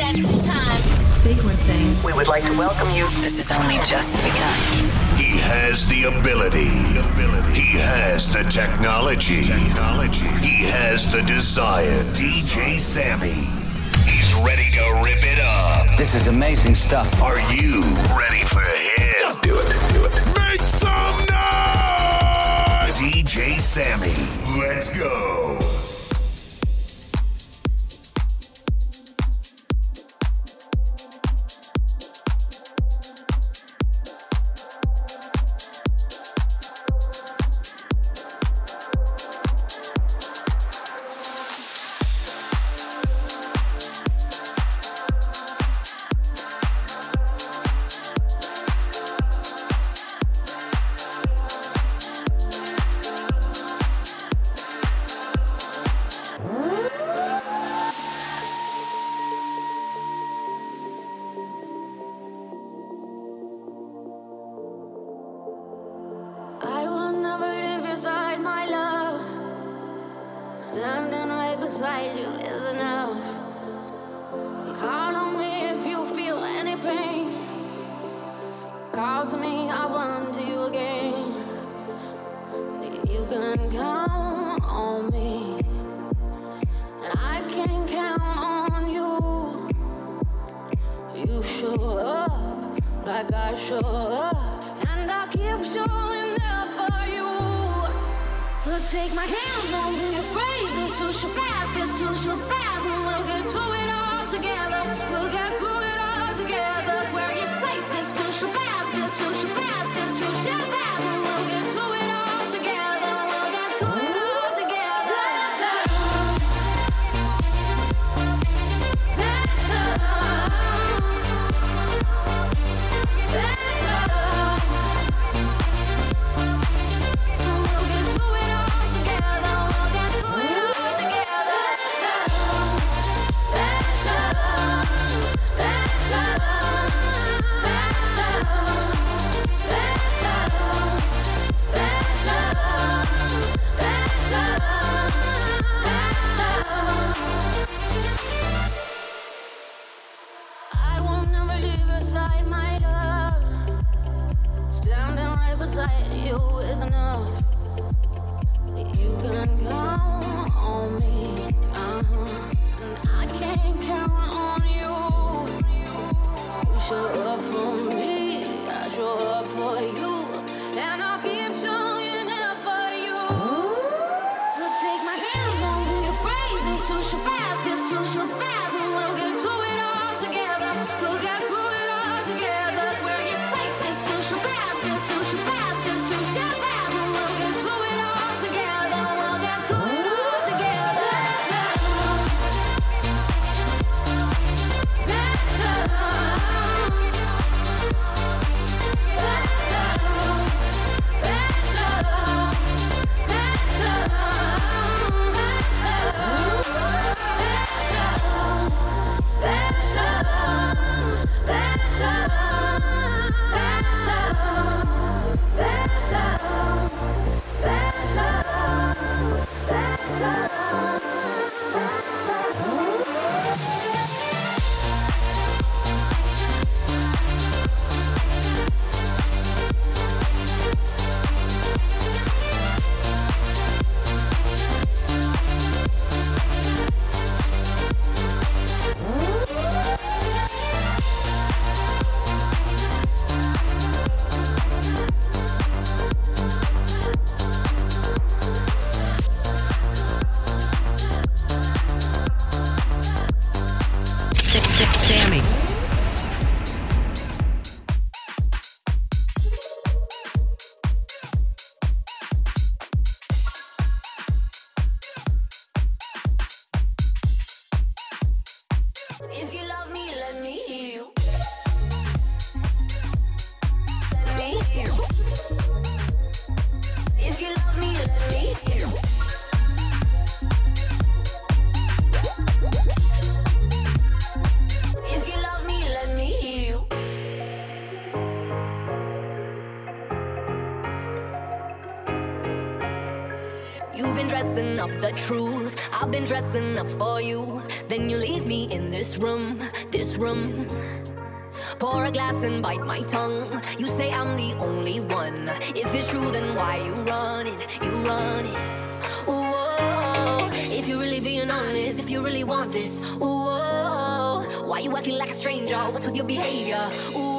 That time. Sequencing. We would like to welcome you. This is only just begun. He has the ability. ability. He has the technology. technology. He has the desire. DJ Sammy. He's ready to rip it up. This is amazing stuff. Are you ready for him? Do it. Do it. Make some noise! DJ Sammy. Let's go. been dressing up for you. Then you leave me in this room, this room. Pour a glass and bite my tongue. You say I'm the only one. If it's true, then why you running? You running? Whoa. If you're really being honest, if you really want this, whoa. Why you acting like a stranger? What's with your behavior? Ooh.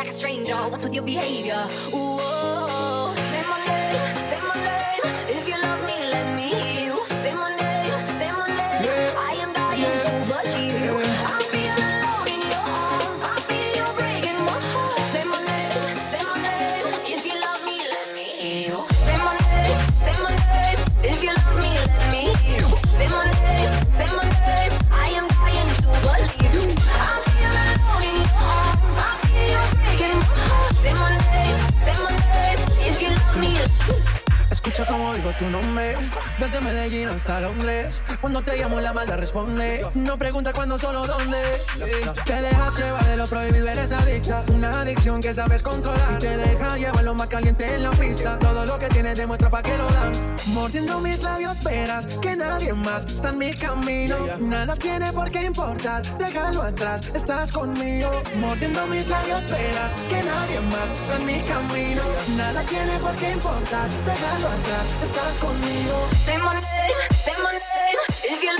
Like a stranger? What's with your behavior? Whoa, tu nombre, desde Medellín hasta Londres. Cuando te llamo la maldad responde. No pregunta cuándo, solo dónde. Te dejas llevar de lo prohibido, eres adicta. Una adicción que sabes controlar. Y te deja llevar lo más caliente en la pista. Todo lo que tienes demuestra pa' que lo dan. Mordiendo mis labios, esperas que nadie más está en mi camino. Nada tiene por qué importar, déjalo atrás, estás conmigo. Mordiendo mis labios, esperas que nadie más está en mi camino. Nada tiene por qué importar, déjalo atrás, estás conmigo. Say my name, say my name. If you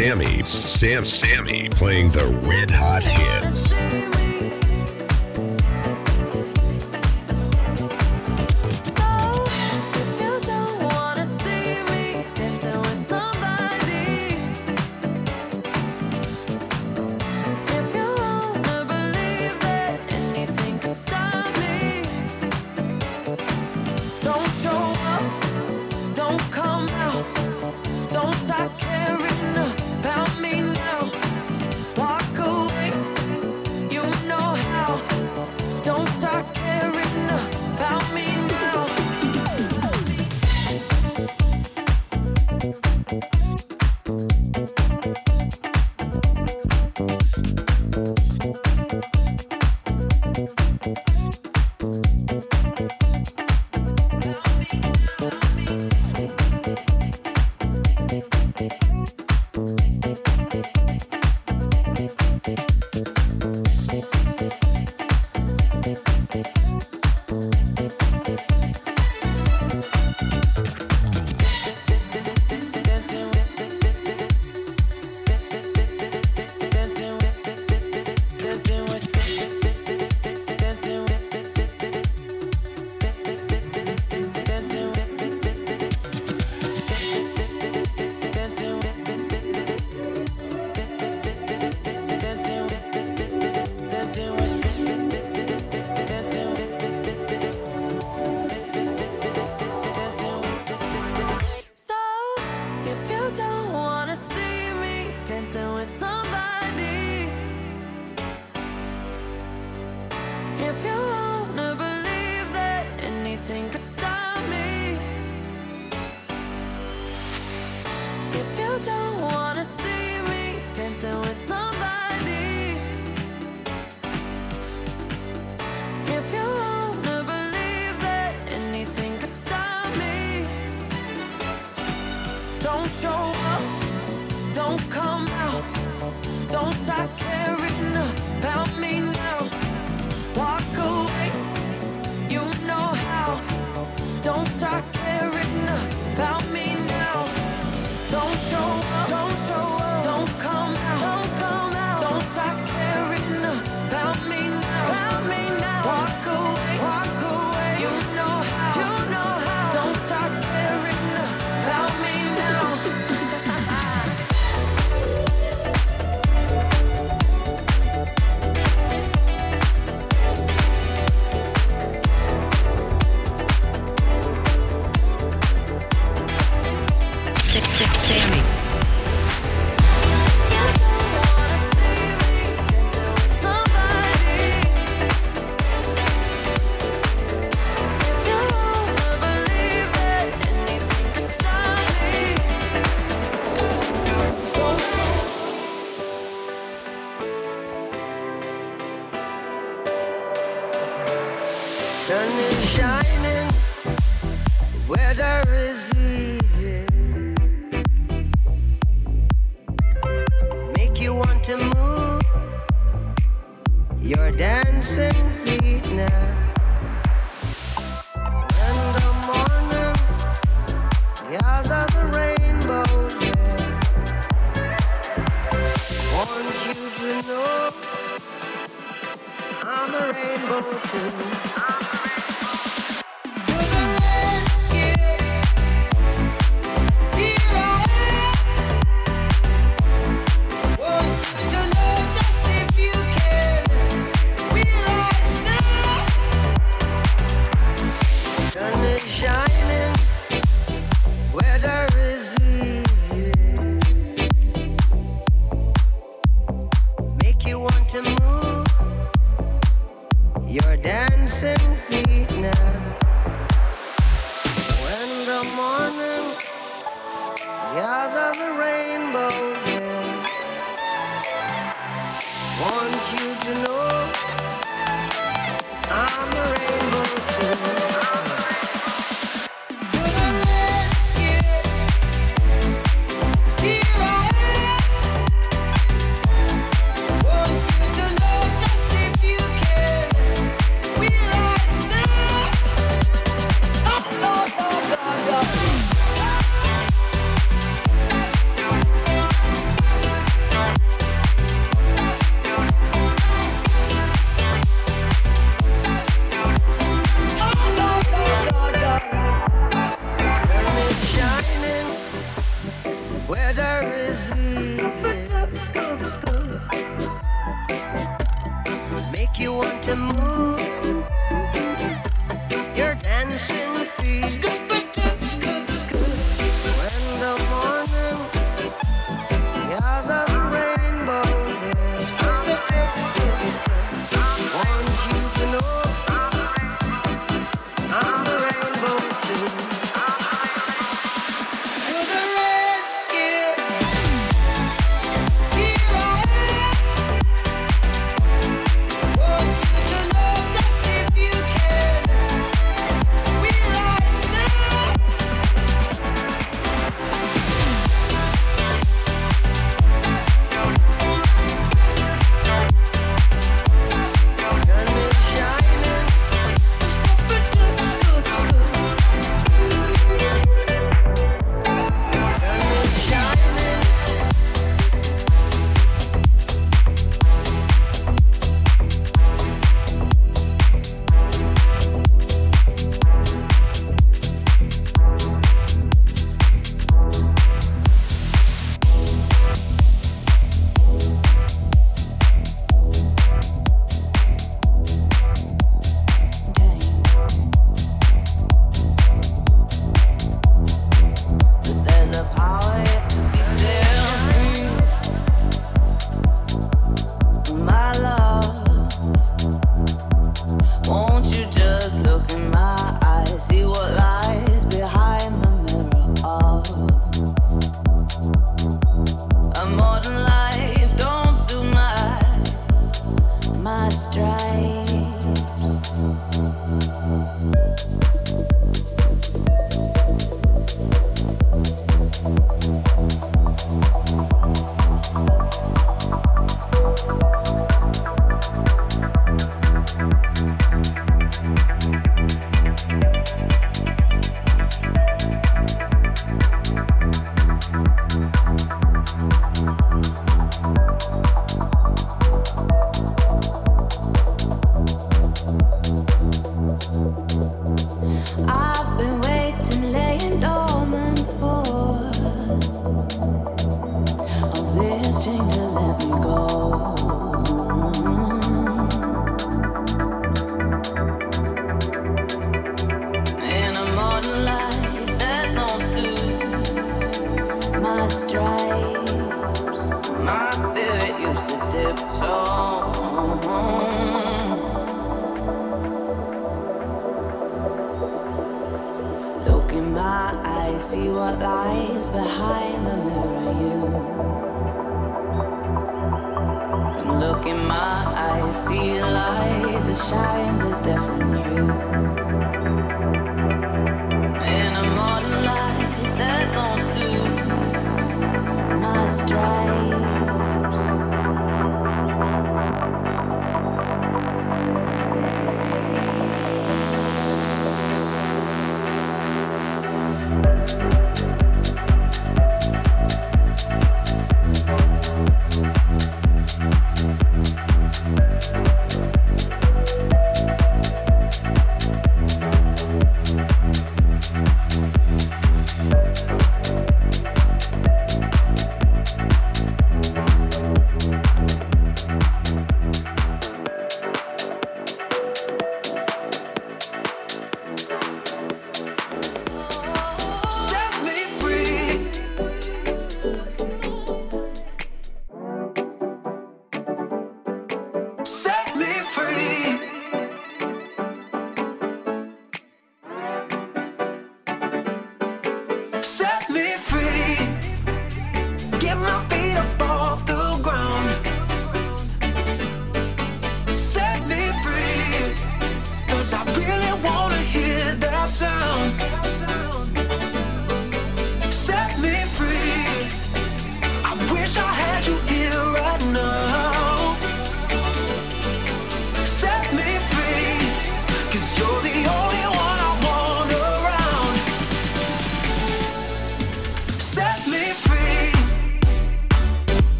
Sammy, Sam, Sammy playing the red hot hits. With somebody. If you want you know I'm a rainbow too?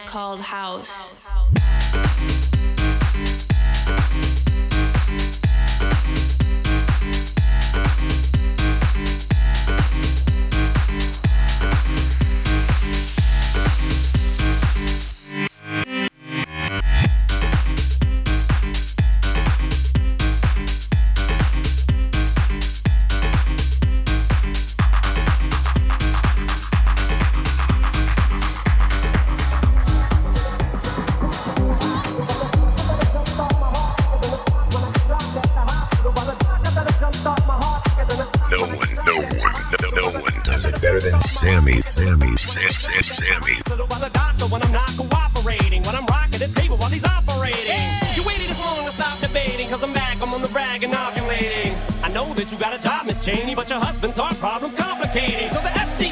Called house. Better than Sammy, Sammy, Sammy, Sammy. The doctor when I'm not cooperating. When I'm rocking it, people while he's operating. You waited long to stop debating, cause I'm back, I'm on the. I know that you got a job, Miss Cheney, but your husband's heart problem's complicating. So the FCC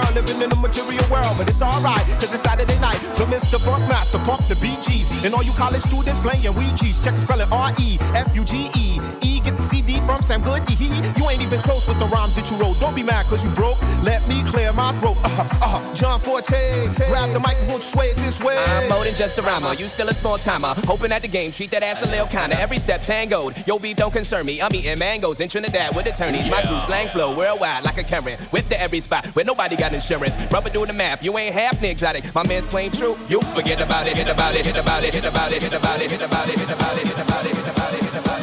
girl living in the material world. But it's alright, cause it's Saturday night. So Mr. Funkmaster, pump the BGs. And all you college students playing Ouija's. Check the spelling R-E-F-U-G-E. E, get the CD from Sam Goody. You ain't even close with the rhymes that you wrote. Don't be mad cause you broke. Let me clear my throat. Uh-huh, uh-huh. John Forte, grab the mic, won't you sway it this way? I'm more than just a rhymer. You still a small timer. Hoping at the game, treat that ass a little kinda. Every step tangoed. Yo, beef don't concern me. I'm eating mangoes in Trinidad with attorneys. My crew slang flow worldwide like a Karen. Whip to every spot where nobody got insurance. Rubber do the math. You ain't half the exotic. My man's plain true. You forget about it. Hit about it. Hit about it. Hit about it. Hit about it. Hit about it. Hit about it. Hit about it. Hit about it. Hit about it. Hit about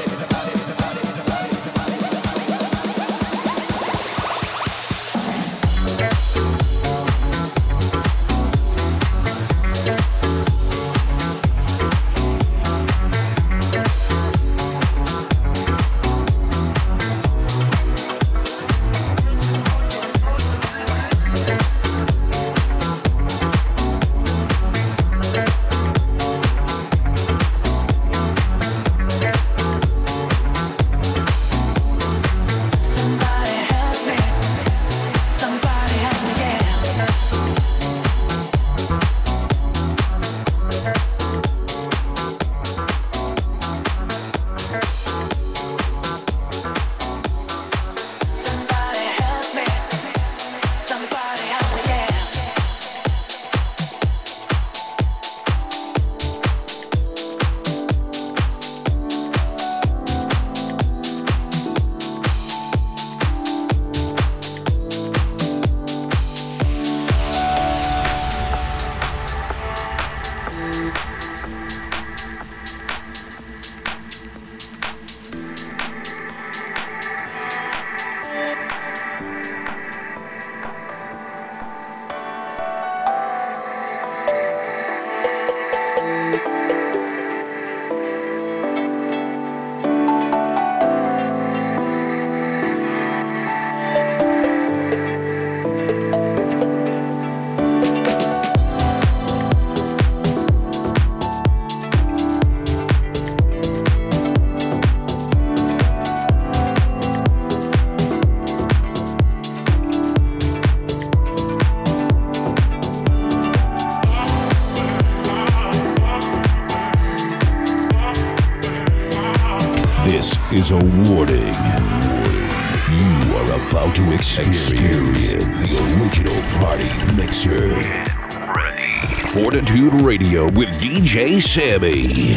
DJ Sammy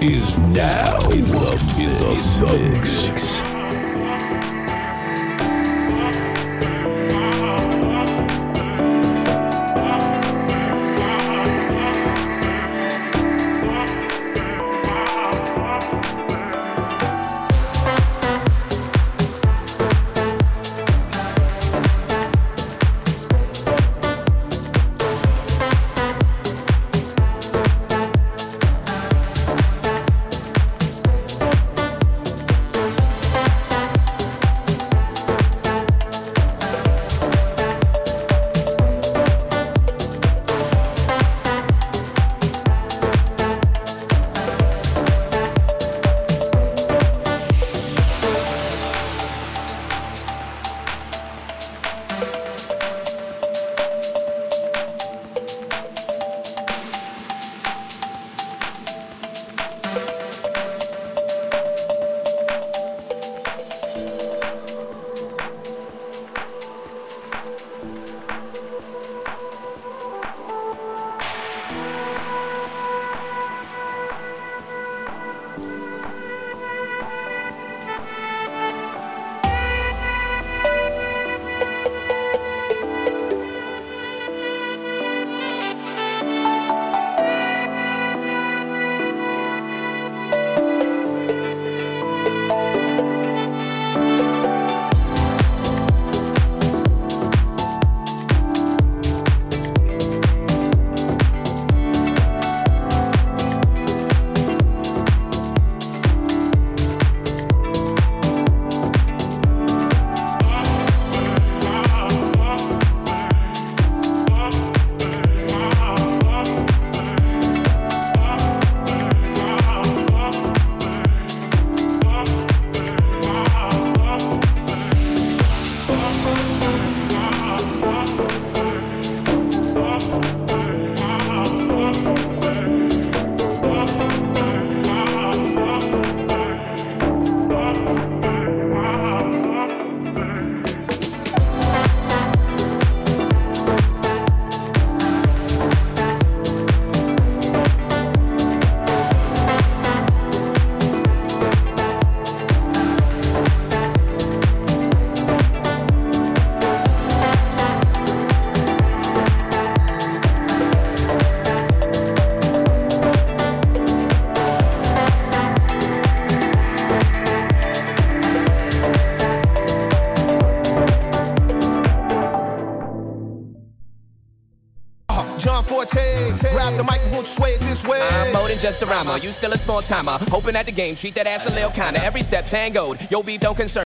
is now in the, mix. Just a rhymer. You still a small timer. Hoping that the game treat that ass a little kinda. Every step tangoed. Yo, beef don't concern